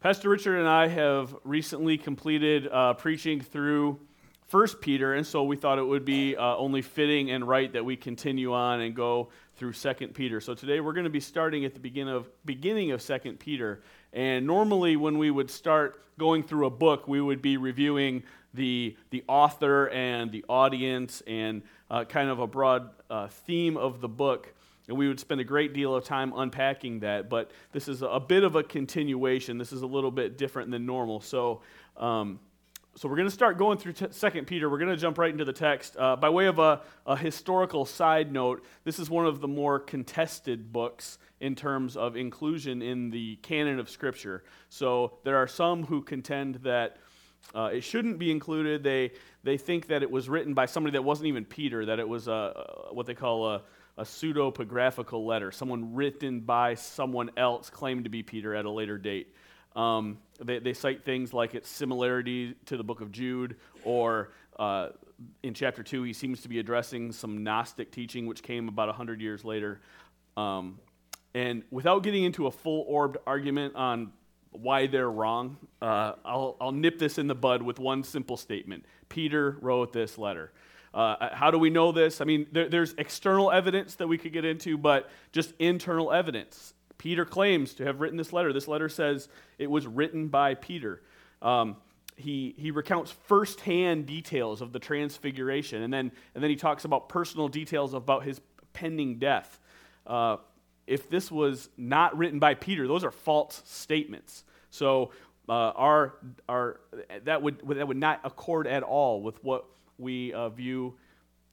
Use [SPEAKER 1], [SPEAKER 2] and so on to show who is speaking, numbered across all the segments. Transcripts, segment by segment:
[SPEAKER 1] Pastor Richard and I have recently completed uh, preaching through First Peter, and so we thought it would be uh, only fitting and right that we continue on and go through Second Peter. So today we're going to be starting at the begin of, beginning of Second Peter. And normally, when we would start going through a book, we would be reviewing the, the author and the audience and uh, kind of a broad uh, theme of the book. And we would spend a great deal of time unpacking that. But this is a bit of a continuation. This is a little bit different than normal. So, um, so we're going to start going through Second Peter. We're going to jump right into the text. Uh, by way of a, a, historical side note, this is one of the more contested books in terms of inclusion in the canon of Scripture. So there are some who contend that uh, it shouldn't be included. They, they think that it was written by somebody that wasn't even Peter, that it was a, what they call a a pseudepigraphical letter, someone written by someone else claimed to be Peter at a later date. Um, they, they, cite things like its similarity to the book of Jude, or uh, in chapter 2, he seems to be addressing some Gnostic teaching which came about 100 years later. Um, and without getting into a full orbed argument on why they're wrong, uh, I'll, I'll nip this in the bud with one simple statement Peter wrote this letter. Uh, how do we know this? I mean, there, there's external evidence that we could get into, but just internal evidence. Peter claims to have written this letter. This letter says it was written by Peter. Um, he, he recounts firsthand details of the transfiguration, and then, and then he talks about personal details about his pending death. Uh, if this was not written by Peter, those are false statements. So uh, our, our, that, would, that would not accord at all with what we uh, view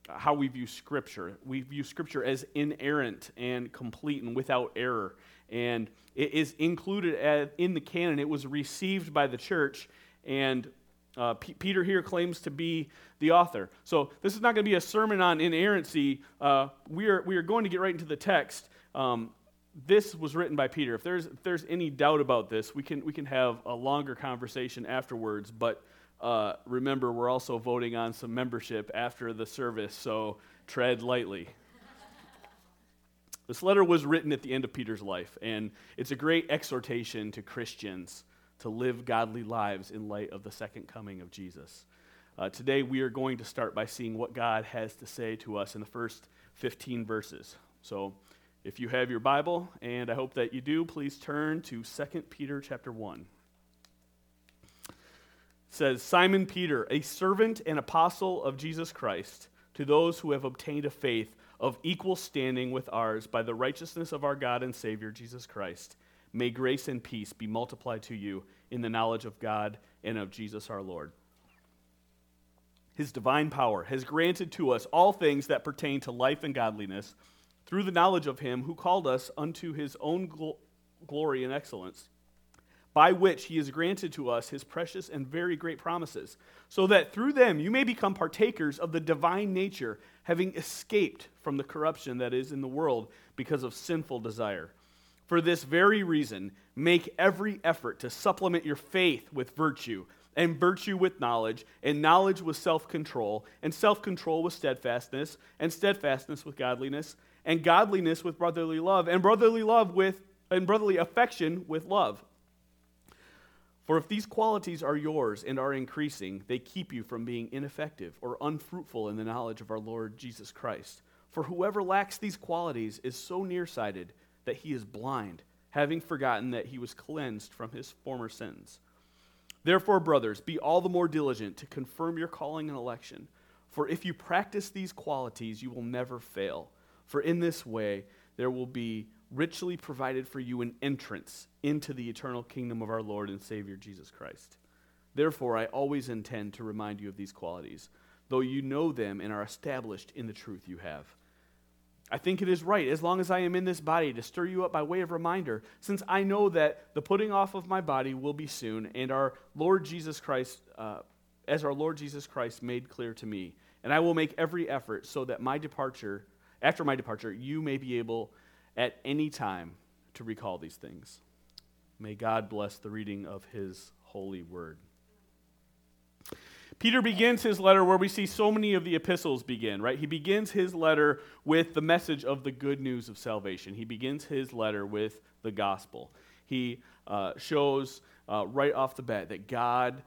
[SPEAKER 1] how we view Scripture. We view Scripture as inerrant and complete and without error. And it is included in the canon. It was received by the church, and uh, P- Peter here claims to be the author. So this is not going to be a sermon on inerrancy. Uh, we, are, we are going to get right into the text. Um, this was written by Peter. If there's, if there's any doubt about this, we can, we can have a longer conversation afterwards. But uh, remember, we're also voting on some membership after the service, so tread lightly. this letter was written at the end of Peter's life, and it's a great exhortation to Christians to live godly lives in light of the second coming of Jesus. Uh, today, we are going to start by seeing what God has to say to us in the first 15 verses. So, if you have your Bible, and I hope that you do, please turn to 2 Peter chapter 1 says Simon Peter, a servant and apostle of Jesus Christ, to those who have obtained a faith of equal standing with ours by the righteousness of our God and Savior Jesus Christ. May grace and peace be multiplied to you in the knowledge of God and of Jesus our Lord. His divine power has granted to us all things that pertain to life and godliness through the knowledge of him who called us unto his own gl- glory and excellence by which he has granted to us his precious and very great promises, so that through them you may become partakers of the divine nature, having escaped from the corruption that is in the world because of sinful desire. For this very reason, make every effort to supplement your faith with virtue, and virtue with knowledge, and knowledge with self control, and self control with steadfastness, and steadfastness with godliness, and godliness with brotherly love, and brotherly love with and brotherly affection with love. For if these qualities are yours and are increasing, they keep you from being ineffective or unfruitful in the knowledge of our Lord Jesus Christ. For whoever lacks these qualities is so nearsighted that he is blind, having forgotten that he was cleansed from his former sins. Therefore, brothers, be all the more diligent to confirm your calling and election. For if you practice these qualities, you will never fail. For in this way, there will be richly provided for you an entrance into the eternal kingdom of our Lord and Savior Jesus Christ. Therefore, I always intend to remind you of these qualities, though you know them and are established in the truth you have. I think it is right, as long as I am in this body, to stir you up by way of reminder, since I know that the putting off of my body will be soon, and our Lord Jesus Christ, uh, as our Lord Jesus Christ made clear to me. And I will make every effort so that my departure, after my departure, you may be able at any time to recall these things. May God bless the reading of his holy word. Peter begins his letter where we see so many of the epistles begin, right? He begins his letter with the message of the good news of salvation. He begins his letter with the gospel. He uh, shows uh, right off the bat that God,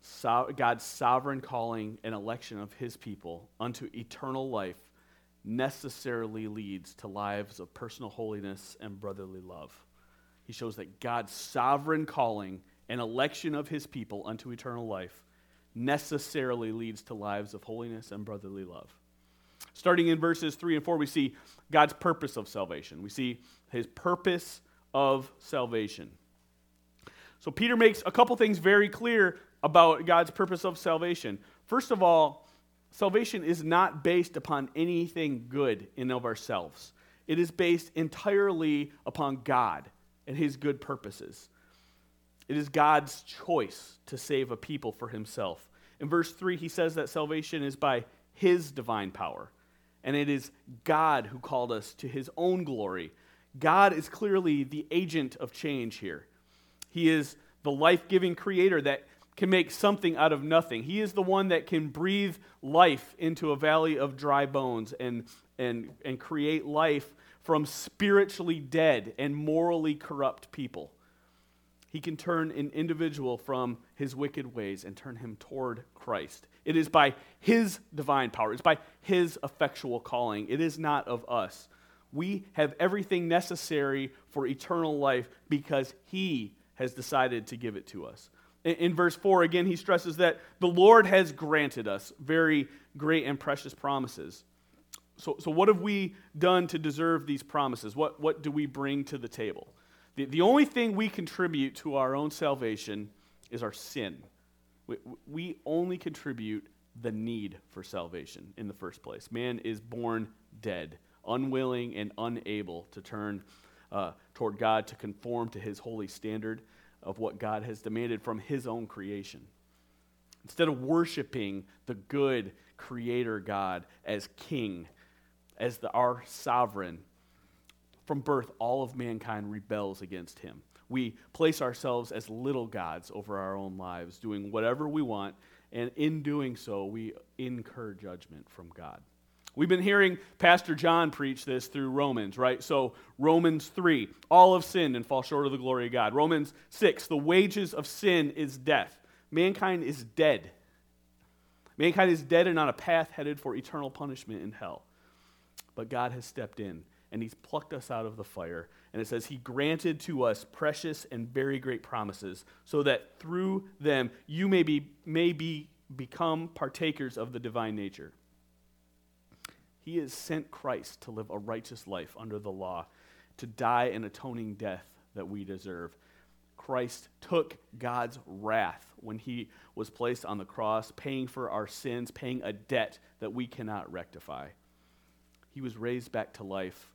[SPEAKER 1] so, God's sovereign calling and election of his people unto eternal life necessarily leads to lives of personal holiness and brotherly love. He shows that God's sovereign calling and election of his people unto eternal life necessarily leads to lives of holiness and brotherly love. Starting in verses 3 and 4, we see God's purpose of salvation. We see his purpose of salvation. So Peter makes a couple things very clear about God's purpose of salvation. First of all, salvation is not based upon anything good in of ourselves. It is based entirely upon God and his good purposes. It is God's choice to save a people for himself. In verse 3, he says that salvation is by his divine power, and it is God who called us to his own glory. God is clearly the agent of change here. He is the life giving creator that can make something out of nothing. He is the one that can breathe life into a valley of dry bones and, and, and create life from spiritually dead and morally corrupt people. He can turn an individual from his wicked ways and turn him toward Christ. It is by his divine power, it's by his effectual calling. It is not of us. We have everything necessary for eternal life because he has decided to give it to us. In, verse 4, again, he stresses that the Lord has granted us very great and precious promises. So, so what have we done to deserve these promises? What, what do we bring to the table? The, the only thing we contribute to our own salvation is our sin. We, we only contribute the need for salvation in the first place. Man is born dead, unwilling and unable to turn uh, toward God to conform to his holy standard of what God has demanded from his own creation. Instead of worshiping the good creator God as king, as the, our sovereign, from birth, all of mankind rebels against him. We place ourselves as little gods over our own lives, doing whatever we want, and in doing so, we incur judgment from God. We've been hearing Pastor John preach this through Romans, right? So, Romans 3, all have sinned and fall short of the glory of God. Romans 6, the wages of sin is death. Mankind is dead. Mankind is dead and on a path headed for eternal punishment in hell. But God has stepped in and he's plucked us out of the fire. And it says, He granted to us precious and very great promises, so that through them you may be, may be become partakers of the divine nature. He has sent Christ to live a righteous life under the law, to die an atoning death that we deserve. Christ took God's wrath when he was placed on the cross, paying for our sins, paying a debt that we cannot rectify. He was raised back to life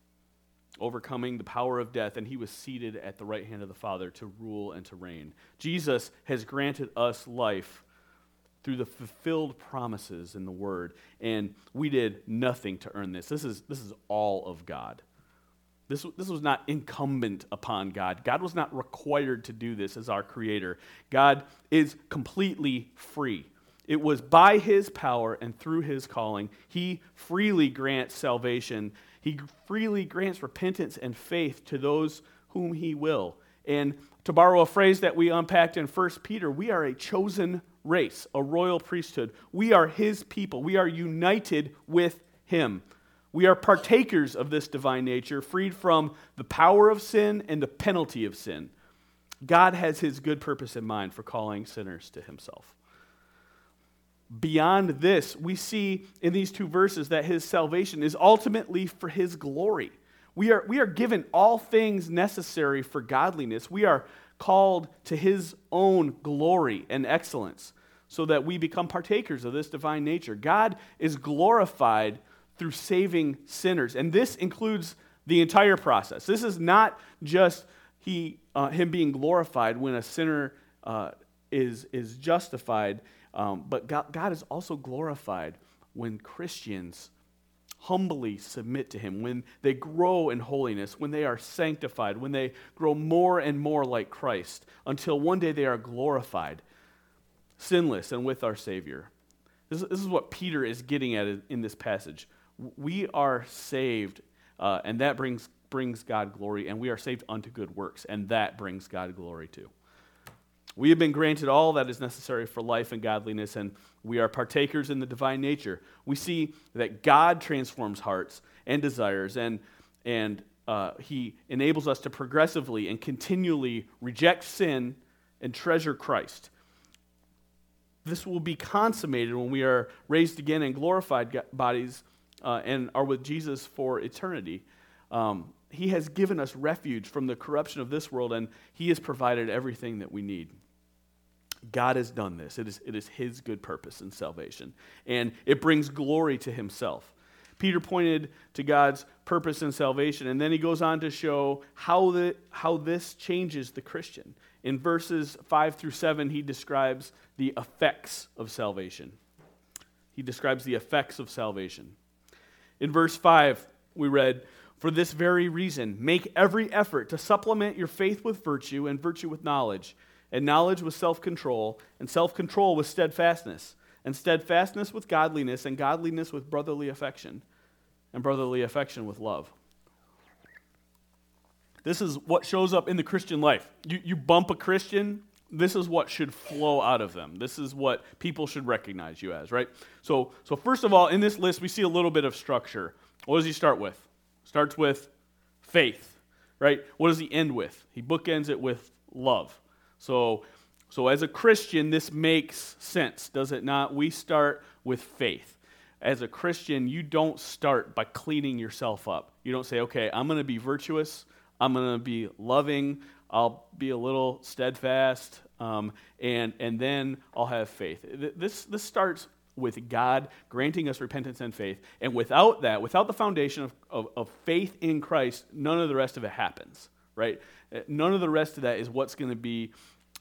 [SPEAKER 1] overcoming the power of death, and he was seated at the right hand of the Father to rule and to reign. Jesus has granted us life through the fulfilled promises in the Word, and we did nothing to earn this. This is, this is all of God. This, this was not incumbent upon God. God was not required to do this as our Creator. God is completely free. It was by His power and through His calling. He freely grants salvation he freely grants repentance and faith to those whom he will. And to borrow a phrase that we unpacked in 1 Peter, we are a chosen race, a royal priesthood. We are his people. We are united with him. We are partakers of this divine nature, freed from the power of sin and the penalty of sin. God has his good purpose in mind for calling sinners to himself beyond this, we see in these two verses that his salvation is ultimately for his glory. We are, we are given all things necessary for godliness. We are called to his own glory and excellence so that we become partakers of this divine nature. God is glorified through saving sinners, and this includes the entire process. This is not just he, uh, him being glorified when a sinner uh, is, is justified um, but God, God is also glorified when Christians humbly submit to Him, when they grow in holiness, when they are sanctified, when they grow more and more like Christ, until one day they are glorified, sinless, and with our Savior. This, this is what Peter is getting at in this passage. We are saved, uh, and that brings, brings God glory, and we are saved unto good works, and that brings God glory too. We have been granted all that is necessary for life and godliness, and we are partakers in the divine nature. We see that God transforms hearts and desires, and, and uh, He enables us to progressively and continually reject sin and treasure Christ. This will be consummated when we are raised again in glorified bodies uh, and are with Jesus for eternity. Um, he has given us refuge from the corruption of this world, and He has provided everything that we need. God has done this. It is, it is His good purpose in salvation, and it brings glory to Himself. Peter pointed to God's purpose in salvation, and then he goes on to show how, the, how this changes the Christian. In verses 5 through 7, he describes the effects of salvation. He describes the effects of salvation. In verse 5, we read, For this very reason, make every effort to supplement your faith with virtue, and virtue with knowledge, and knowledge with self control, and self control with steadfastness, and steadfastness with godliness, and godliness with brotherly affection, and brotherly affection with love. This is what shows up in the Christian life. You, you bump a Christian, this is what should flow out of them. This is what people should recognize you as, right? So, so first of all, in this list, we see a little bit of structure. What does he start with? Starts with faith, right? What does he end with? He bookends it with love. So, so as a Christian, this makes sense, does it not? We start with faith. As a Christian, you don't start by cleaning yourself up. You don't say, okay, I'm going to be virtuous. I'm going to be loving. I'll be a little steadfast, um, and, and then I'll have faith. This, this starts with God granting us repentance and faith. And without that, without the foundation of, of, of, faith in Christ, none of the rest of it happens, right? None of the rest of that is what's going to be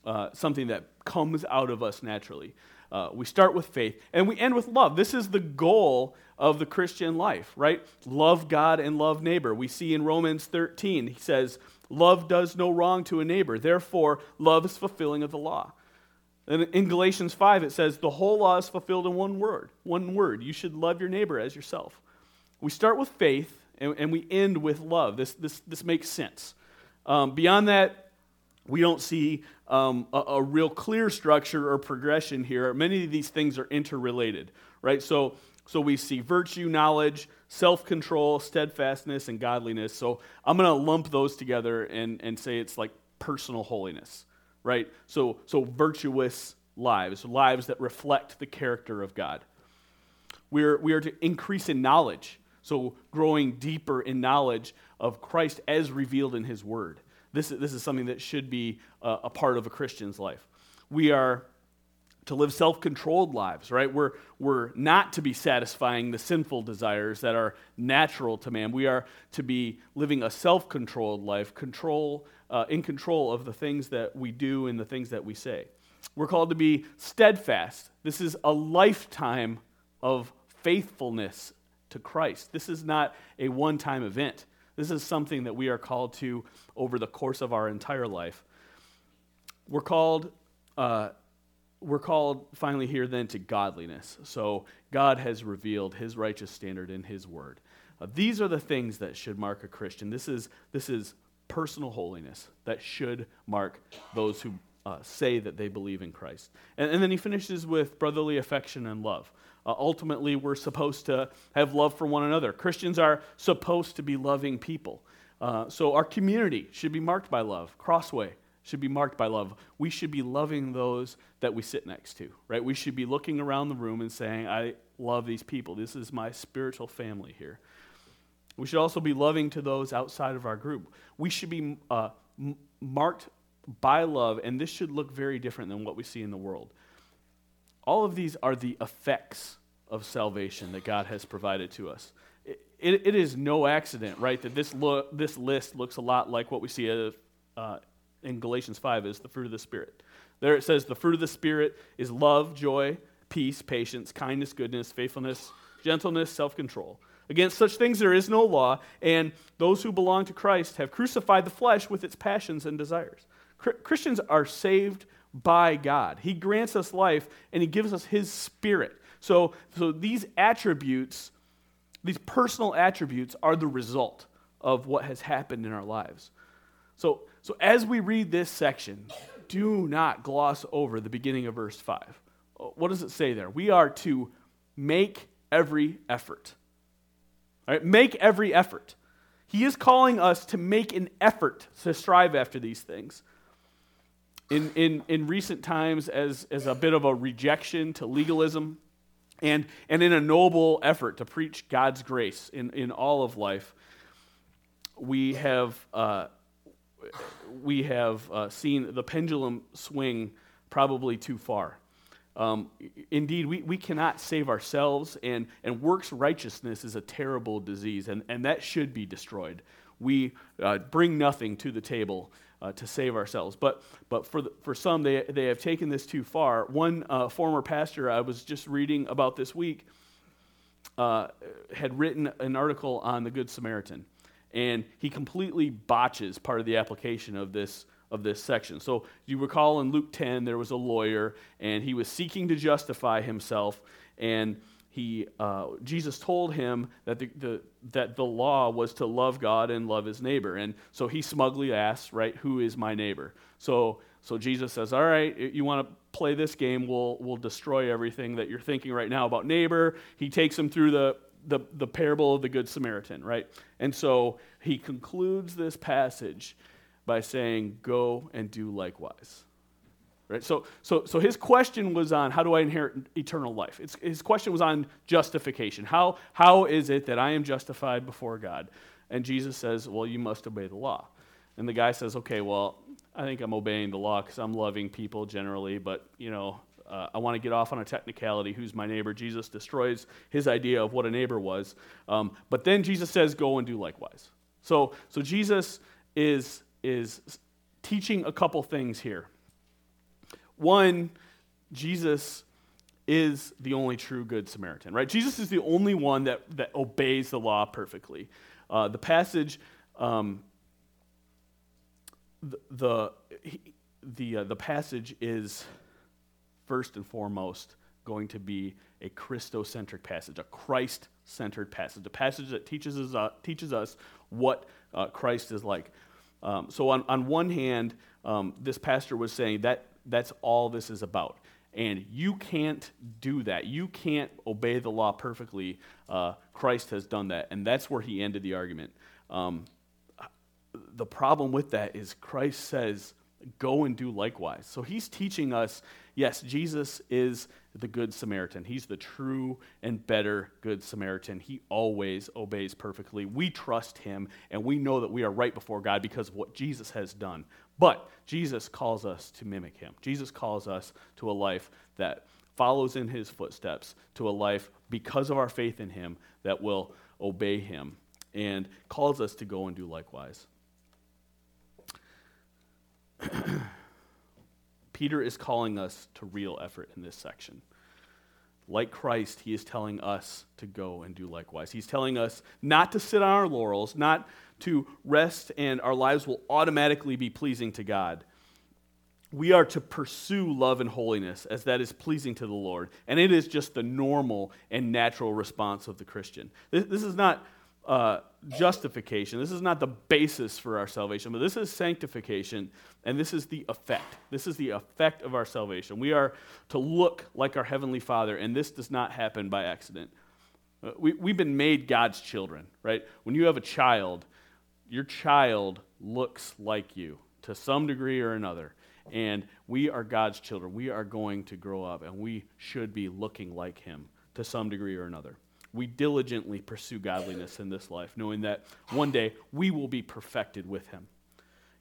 [SPEAKER 1] uh, something that comes out of us naturally. Uh, we start with faith and we end with love. This is the goal of the Christian life, right? Love God and love neighbor. We see in Romans 13, he says, Love does no wrong to a neighbor. Therefore, love is fulfilling of the law. And in Galatians 5, it says, The whole law is fulfilled in one word. One word. You should love your neighbor as yourself. We start with faith and, and we end with love. This, this, this makes sense. Um, beyond that, we don't see um, a, a, real clear structure or progression here. Many of these things are interrelated, right? So, so we see virtue, knowledge, self control, steadfastness, and godliness. So I'm going to lump those together and, and say it's like personal holiness, right? So, so virtuous lives, lives that reflect the character of God. We're, we are to increase in knowledge, so growing deeper in knowledge of Christ as revealed in His Word. This, this is something that should be a, a part of a Christian's life. We are to live self controlled lives, right? We're, we're not to be satisfying the sinful desires that are natural to man. We are to be living a self controlled life, control, uh, in control of the things that we do and the things that we say. We're called to be steadfast. This is a lifetime of faithfulness to Christ. This is not a one time event. This is something that we are called to over the course of our entire life. We're called uh, we're called finally here then to godliness. So God has revealed his righteous standard in his word. Uh, these are the things that should mark a Christian. This is, this is personal holiness that should mark those who uh, say that they believe in Christ. And, and, then he finishes with brotherly affection and love. Uh, ultimately, we're supposed to have love for one another. Christians are supposed to be loving people. Uh, so our community should be marked by love. Crossway should be marked by love. We should be loving those that we sit next to, right? We should be looking around the room and saying, I love these people. This is my spiritual family here. We should also be loving to those outside of our group. We should be uh, m- marked by love, and this should look very different than what we see in the world. All of these are the effects of salvation that God has provided to us. It, it, it is no accident, right, that this, lo- this list looks a lot like what we see uh, in Galatians 5 is the fruit of the Spirit. There it says the fruit of the Spirit is love, joy, peace, patience, kindness, goodness, faithfulness, gentleness, self control. Against such things there is no law, and those who belong to Christ have crucified the flesh with its passions and desires. Christians are saved by God. He grants us life, and He gives us His Spirit. So, so these attributes, these personal attributes, are the result of what has happened in our lives. So, so as we read this section, do not gloss over the beginning of verse 5. What does it say there? We are to make every effort. All right? Make every effort. He is calling us to make an effort to strive after these things. In, in, in recent times, as, as a bit of a rejection to legalism, and, and in a noble effort to preach God's grace in, in all of life, we have, uh, we have uh, seen the pendulum swing probably too far. Um, indeed, we, we cannot save ourselves, and, and works righteousness is a terrible disease, and, and that should be destroyed. We uh, bring nothing to the table uh, to save ourselves. But, but for, the, for some, they, they have taken this too far. One uh, former pastor I was just reading about this week uh, had written an article on the Good Samaritan, and he completely botches part of the application of this. Of this section. So, you recall in Luke 10, there was a lawyer, and he was seeking to justify himself, and he, uh, Jesus told him that the, the, that the law was to love God and love his neighbor. And so he smugly asks, right, who is my neighbor? So, so Jesus says, all right, you want to play this game, we'll, we'll destroy everything that you're thinking right now about neighbor. He takes him through the, the, the parable of the Good Samaritan, right? And so he concludes this passage by saying, go and do likewise. Right? So, so, so his question was on how do I inherit eternal life? It's, his question was on justification. How, how is it that I am justified before God? And Jesus says, well, you must obey the law. And the guy says, okay, well, I think I'm obeying the law because I'm loving people generally, but, you know, uh, I want to get off on a technicality. Who's my neighbor? Jesus destroys his idea of what a neighbor was. Um, but then Jesus says, go and do likewise. So, so Jesus is, is teaching a couple things here. One, Jesus is the only true good Samaritan, right? Jesus is the only one that, that obeys the law perfectly. Uh, the passage, um, the, the, the, uh, the passage is first and foremost going to be a Christocentric passage, a Christ centered passage, a passage that teaches us, uh, teaches us what uh, Christ is like. Um, so, on, on one hand, um, this pastor was saying that that's all this is about. And you can't do that. You can't obey the law perfectly. Uh, Christ has done that. And that's where he ended the argument. Um, the problem with that is Christ says, go and do likewise. So he's teaching us yes, Jesus is the Good Samaritan. He's the true and better Good Samaritan. He always obeys perfectly. We trust him, and we know that we are right before God because of what Jesus has done. But Jesus calls us to mimic him. Jesus calls us to a life that follows in his footsteps, to a life because of our faith in him that will obey him, and calls us to go and do likewise. Peter is calling us to real effort in this section. Like Christ, he is telling us to go and do likewise. He's telling us not to sit on our laurels, not to rest and our lives will automatically be pleasing to God. We are to pursue love and holiness as that is pleasing to the Lord. And it is just the normal and natural response of the Christian. This, this is not uh, justification. This is not the basis for our salvation, but this is sanctification, and this is the effect. This is the effect of our salvation. We are to look like our Heavenly Father, and this does not happen by accident. Uh, we, we've been made God's children, right? When you have a child, your child looks like you to some degree or another. And we are God's children. We are going to grow up, and we should be looking like Him to some degree or another. We diligently pursue godliness in this life, knowing that one day we will be perfected with Him.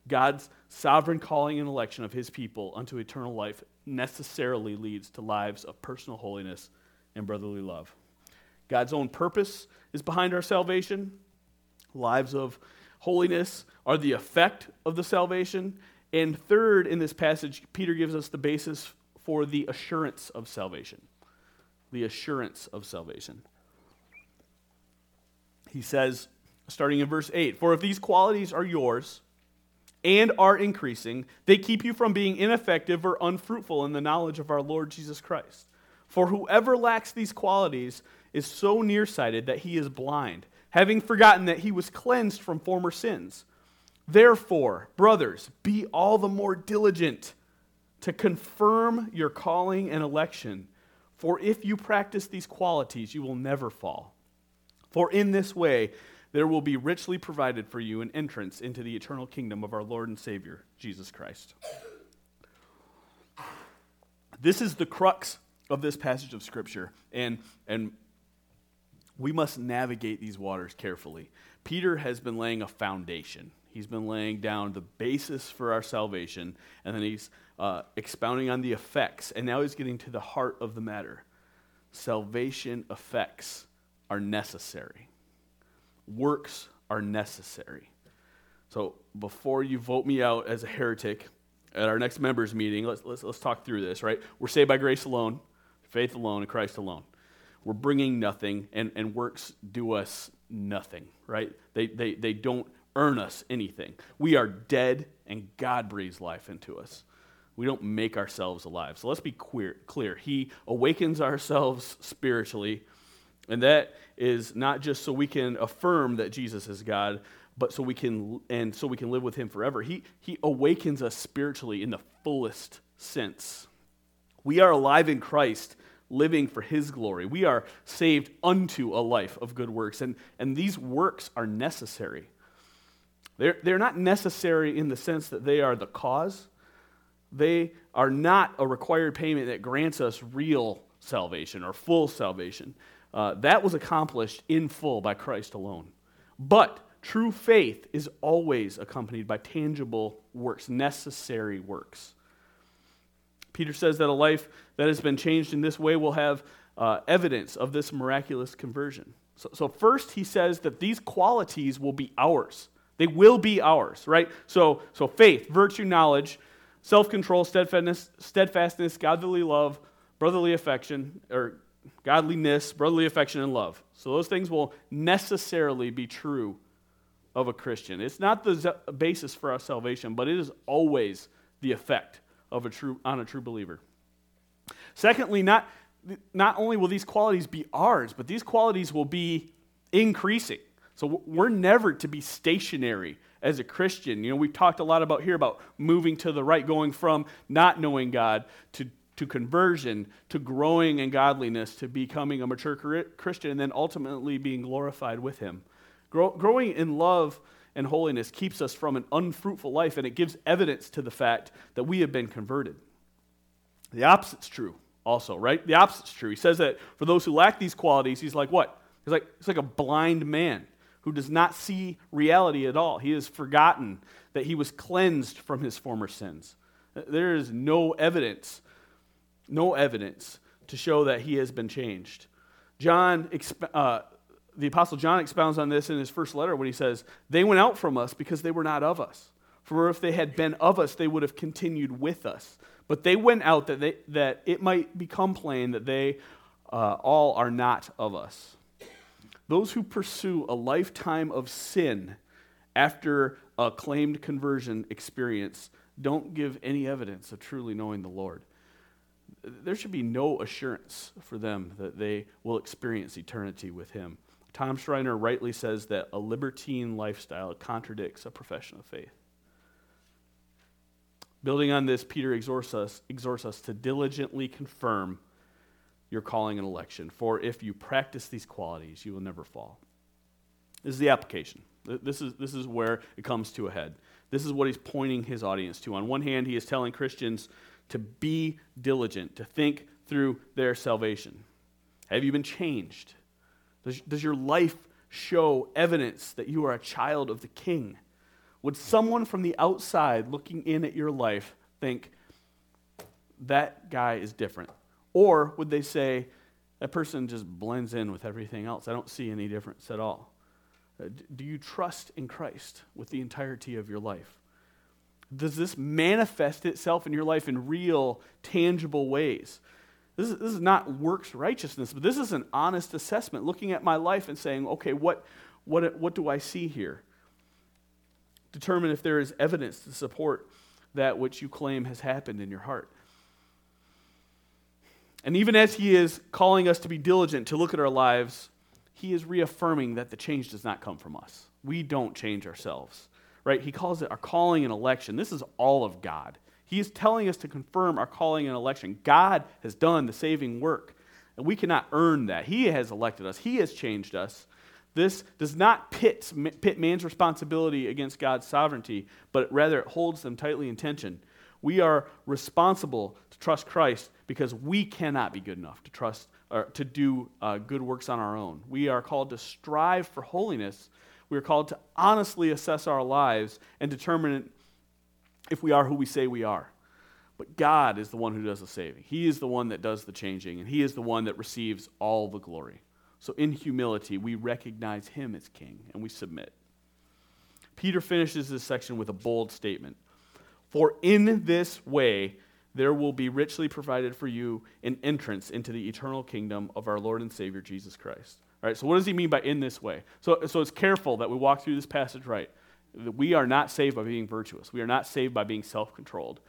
[SPEAKER 1] God's sovereign calling and election of His people unto eternal life necessarily leads to lives of personal holiness and brotherly love. God's own purpose is behind our salvation, lives of holiness are the effect of the salvation. And third, in this passage, Peter gives us the basis for the assurance of salvation. The assurance of salvation. He says, starting in verse 8 For if these qualities are yours and are increasing, they keep you from being ineffective or unfruitful in the knowledge of our Lord Jesus Christ. For whoever lacks these qualities is so nearsighted that he is blind having forgotten that he was cleansed from former sins. Therefore, brothers, be all the more diligent to confirm your calling and election. For if you practice these qualities, you will never fall. For in this way, there will be richly provided for you an entrance into the eternal kingdom of our Lord and Savior, Jesus Christ. This is the crux of this passage of Scripture, and, and we must navigate these waters carefully. Peter has been laying a foundation. He's been laying down the basis for our salvation, and then he's uh, expounding on the effects, and now he's getting to the heart of the matter. Salvation effects are necessary, works are necessary. So before you vote me out as a heretic at our next members meeting, let's, let's, let's talk through this, right? We're saved by grace alone, faith alone, and Christ alone. We're bringing nothing, and, and works do us nothing, right? They, they, they don't earn us anything. We are dead, and God breathes life into us. We don't make ourselves alive. So let's be clear. clear. He awakens ourselves spiritually, and that is not just so we can affirm that Jesus is God, but so we can and so we can live with him forever. He he awakens us spiritually in the fullest sense. We are alive in Christ, living for his glory. We are saved unto a life of good works, and, and these works are necessary. They're, they're not necessary in the sense that they are the cause, they are not a required payment that grants us real salvation or full salvation. Uh, that was accomplished in full by Christ alone. But true faith is always accompanied by tangible works, necessary works. Peter says that a life that has been changed in this way will have uh, evidence of this miraculous conversion. So, so, first, he says that these qualities will be ours. They will be ours, right? So, so faith, virtue, knowledge, self control, steadfastness, steadfastness, godly love, brotherly affection, or godliness, brotherly affection, and love. So those things will necessarily be true of a Christian. It's not the basis for our salvation, but it is always the effect of a true, on a true believer. Secondly, not, not only will these qualities be ours, but these qualities will be increasing. So we're never to be stationary as a Christian. You know, we've talked a lot about here about moving to the right, going from not knowing God to, to conversion, to growing in godliness, to becoming a mature Christian, and then ultimately being glorified with Him. Grow, growing in love and holiness keeps us from an unfruitful life, and it gives evidence to the fact that we have been converted. The opposite's true also, right? The opposite's true. He says that for those who lack these qualities, he's like what? He's like, he's like a blind man who does not see reality at all. He has forgotten that he was cleansed from his former sins. There is no evidence, no evidence to show that he has been changed. John, uh, the Apostle John expounds on this in his first letter when he says, They went out from us because they were not of us. For if they had been of us, they would have continued with us. But they went out that, they, that it might become plain that they uh, all are not of us. Those who pursue a lifetime of sin after a claimed conversion experience don't give any evidence of truly knowing the Lord. There should be no assurance for them that they will experience eternity with Him. Tom Schreiner rightly says that a libertine lifestyle contradicts a profession of faith. Building on this, Peter exhorts us, exhorts us to diligently confirm your calling and election. For if you practice these qualities, you will never fall. This is the application. This is, this is where it comes to a head. This is what he's pointing his audience to. On one hand, he is telling Christians to be diligent, to think through their salvation. Have you been changed? Does, does your life show evidence that you are a child of the king? Would someone from the outside looking in at your life think, that guy is different? Or would they say, that person just blends in with everything else? I don't see any difference at all. Uh, do you trust in Christ with the entirety of your life? Does this manifest itself in your life in real, tangible ways? This is, this is not works righteousness, but this is an honest assessment, looking at my life and saying, okay, what, what, what do I see here? Determine if there is evidence to support that which you claim has happened in your heart. And even as he is calling us to be diligent, to look at our lives, he is reaffirming that the change does not come from us. We don't change ourselves, right? He calls it our calling and election. This is all of God. He is telling us to confirm our calling and election. God has done the saving work, and we cannot earn that. He has elected us, He has changed us. This does not pit, pit man's responsibility against God's sovereignty, but rather it holds them tightly in tension. We are responsible to trust Christ because we cannot be good enough to trust or to do uh, good works on our own. We are called to strive for holiness. We are called to honestly assess our lives and determine if we are who we say we are. But God is the one who does the saving. He is the one that does the changing, and He is the one that receives all the glory. So, in humility, we recognize Him as King and we submit. Peter finishes this section with a bold statement For in this way, there will be richly provided for you an entrance into the eternal kingdom of our Lord and Savior Jesus Christ. All right, so what does he mean by in this way? So, so it's careful that we walk through this passage right. We are not saved by being virtuous. We are not saved by being self controlled.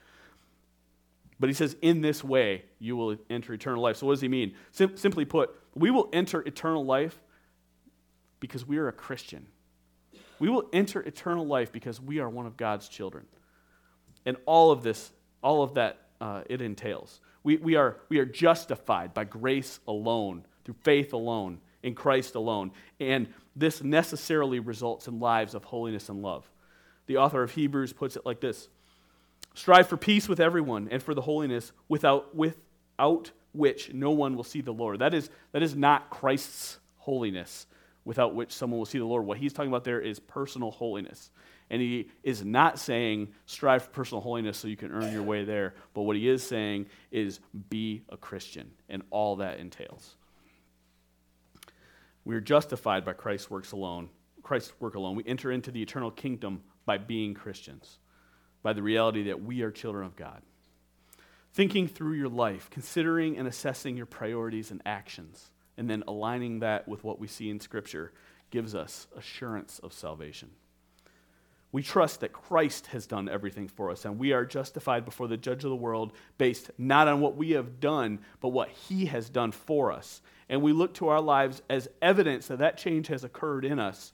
[SPEAKER 1] But he says, in this way, you will enter eternal life. So, what does he mean? Sim- simply put, we will enter eternal life because we are a Christian. We will enter eternal life because we are one of God's children. And all of this, all of that uh, it entails. We, we, are, we are justified by grace alone, through faith alone, in Christ alone. And this necessarily results in lives of holiness and love. The author of Hebrews puts it like this Strive for peace with everyone and for the holiness without, without which no one will see the Lord. That is, that is not Christ's holiness without which someone will see the Lord. What he's talking about there is personal holiness. And he is not saying strive for personal holiness so you can earn your way there. But what he is saying is be a Christian and all that entails. We are justified by Christ's works alone, Christ's work alone. We enter into the eternal kingdom by being Christians, by the reality that we are children of God. Thinking through your life, considering and assessing your priorities and actions, and then aligning that with what we see in Scripture gives us assurance of salvation. We trust that Christ has done everything for us, and we are justified before the judge of the world based not on what we have done, but what he has done for us. And we look to our lives as evidence that that change has occurred in us.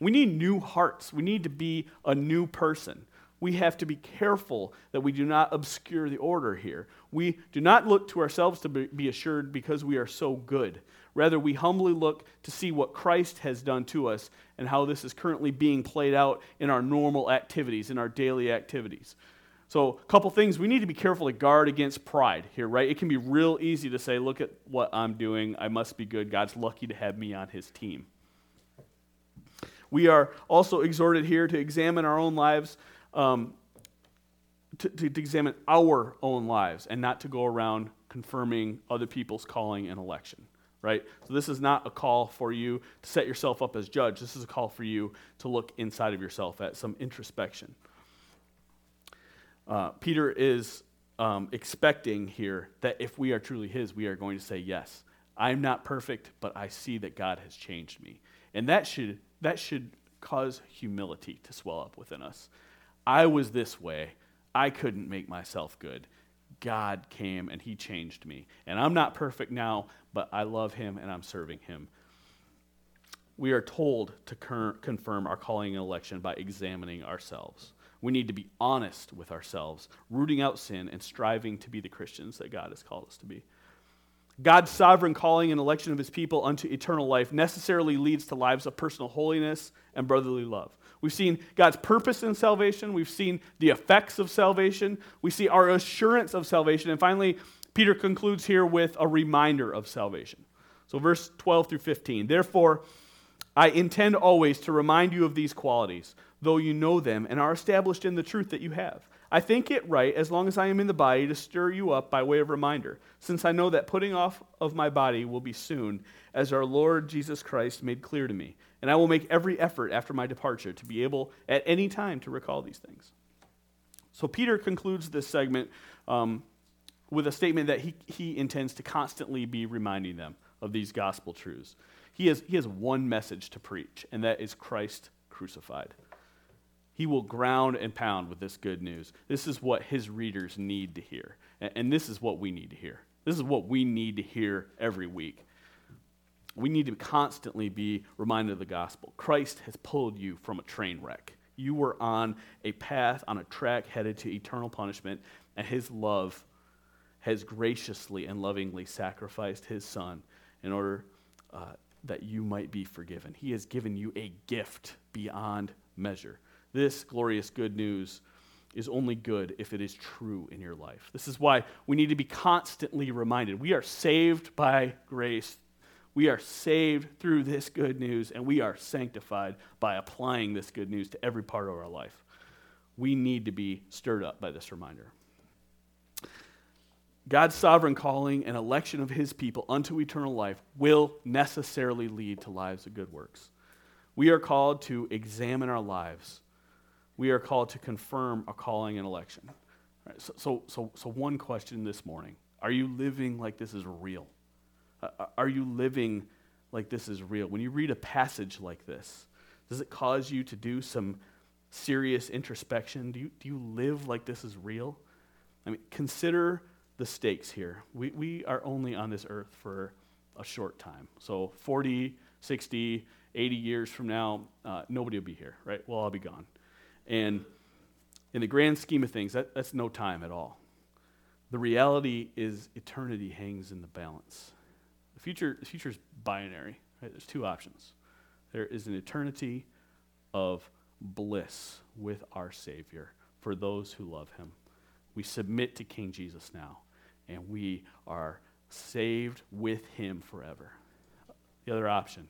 [SPEAKER 1] We need new hearts. We need to be a new person. We have to be careful that we do not obscure the order here. We do not look to ourselves to be assured because we are so good. Rather, we humbly look to see what Christ has done to us and how this is currently being played out in our normal activities, in our daily activities. So, a couple things we need to be careful to guard against pride here, right? It can be real easy to say, look at what I'm doing. I must be good. God's lucky to have me on his team. We are also exhorted here to examine our own lives, um, to, to, to examine our own lives, and not to go around confirming other people's calling and election right? So this is not a call for you to set yourself up as judge. This is a call for you to look inside of yourself at some introspection. Uh, Peter is um, expecting here that if we are truly his, we are going to say, Yes, I'm not perfect, but I see that God has changed me. And that should, that should cause humility to swell up within us. I was this way, I couldn't make myself good. God came and He changed me. And I'm not perfect now, but I love Him and I'm serving Him. We are told to confirm our calling and election by examining ourselves. We need to be honest with ourselves, rooting out sin and striving to be the Christians that God has called us to be. God's sovereign calling and election of his people unto eternal life necessarily leads to lives of personal holiness and brotherly love. We've seen God's purpose in salvation. We've seen the effects of salvation. We see our assurance of salvation. And finally, Peter concludes here with a reminder of salvation. So, verse 12 through 15. Therefore, I intend always to remind you of these qualities, though you know them and are established in the truth that you have. I think it right, as long as I am in the body, to stir you up by way of reminder, since I know that putting off of my body will be soon, as our Lord Jesus Christ made clear to me and I will make every effort after my departure to be able at any time to recall these things. So Peter concludes this segment um, with a statement that he, he intends to constantly be reminding them of these gospel truths. He has, he has one message to preach, and that is Christ crucified. He will ground and pound with this good news. This is what his readers need to hear, and, this is what we need to hear. This is what we need to hear every week we need to constantly be reminded of the gospel. Christ has pulled you from a train wreck. You were on a path, on a track headed to eternal punishment, and His love has graciously and lovingly sacrificed His Son in order uh, that you might be forgiven. He has given you a gift beyond measure. This glorious good news is only good if it is true in your life. This is why we need to be constantly reminded we are saved by grace. We are saved through this good news, and we are sanctified by applying this good news to every part of our life. We need to be stirred up by this reminder. God's sovereign calling and election of his people unto eternal life will necessarily lead to lives of good works. We are called to examine our lives we are called to confirm a calling and election. Right, so, so, so, so, one question this morning Are you living like this is real? Uh, uh, are you living like this is real? When you read a passage like this, does it cause you to do some serious introspection? Do you, do you live like this is real? I mean, consider the stakes here. We, we are only on this earth for a short time. So 40, 60, 80 years from now, uh, nobody will be here, right? We'll all be gone. And in the grand scheme of things, that, that's no time at all. The reality is eternity hangs in the balance. The future, the future is binary. Right? There's two options. There is an eternity of bliss with our Savior for those who love him. We submit to King Jesus now, and we are saved with him forever. The other option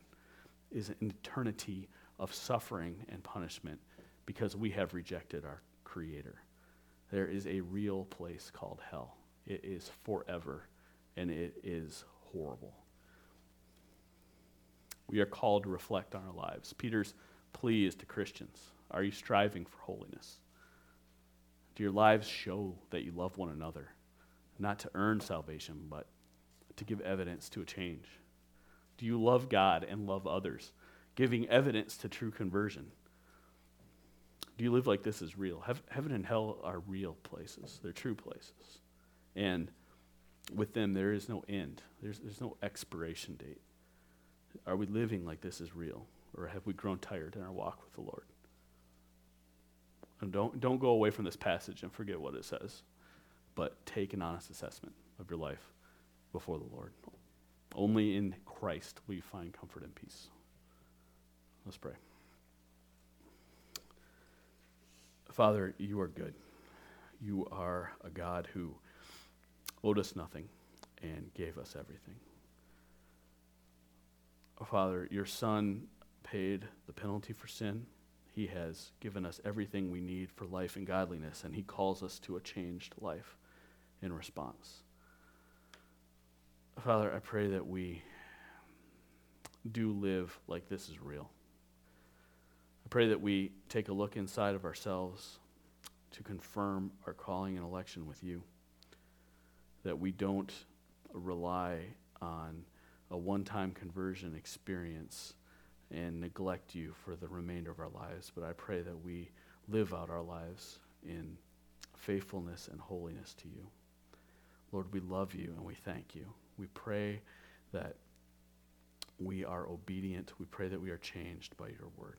[SPEAKER 1] is an eternity of suffering and punishment because we have rejected our Creator. There is a real place called hell. It is forever, and it is horrible. We are called to reflect on our lives. Peter's plea is to Christians Are you striving for holiness? Do your lives show that you love one another? Not to earn salvation, but to give evidence to a change. Do you love God and love others, giving evidence to true conversion? Do you live like this is real? Heaven and hell are real places, they're true places. And with them, there is no end, there's, there's no expiration date. Are we living like this is real? Or have we grown tired in our walk with the Lord? And don't, don't go away from this passage and forget what it says, but take an honest assessment of your life before the Lord. Only in Christ will you find comfort and peace. Let's pray. Father, you are good. You are a God who owed us nothing and gave us everything. Oh, Father, your Son paid the penalty for sin. He has given us everything we need for life and godliness, and He calls us to a changed life in response. Father, I pray that we do live like this is real. I pray that we take a look inside of ourselves to confirm our calling and election with you. That we don't rely on a one time conversion experience and neglect you for the remainder of our lives, but I pray that we live out our lives in faithfulness and holiness to you. Lord, we love you and we thank you. We pray that we are obedient. We pray that we are changed by your word.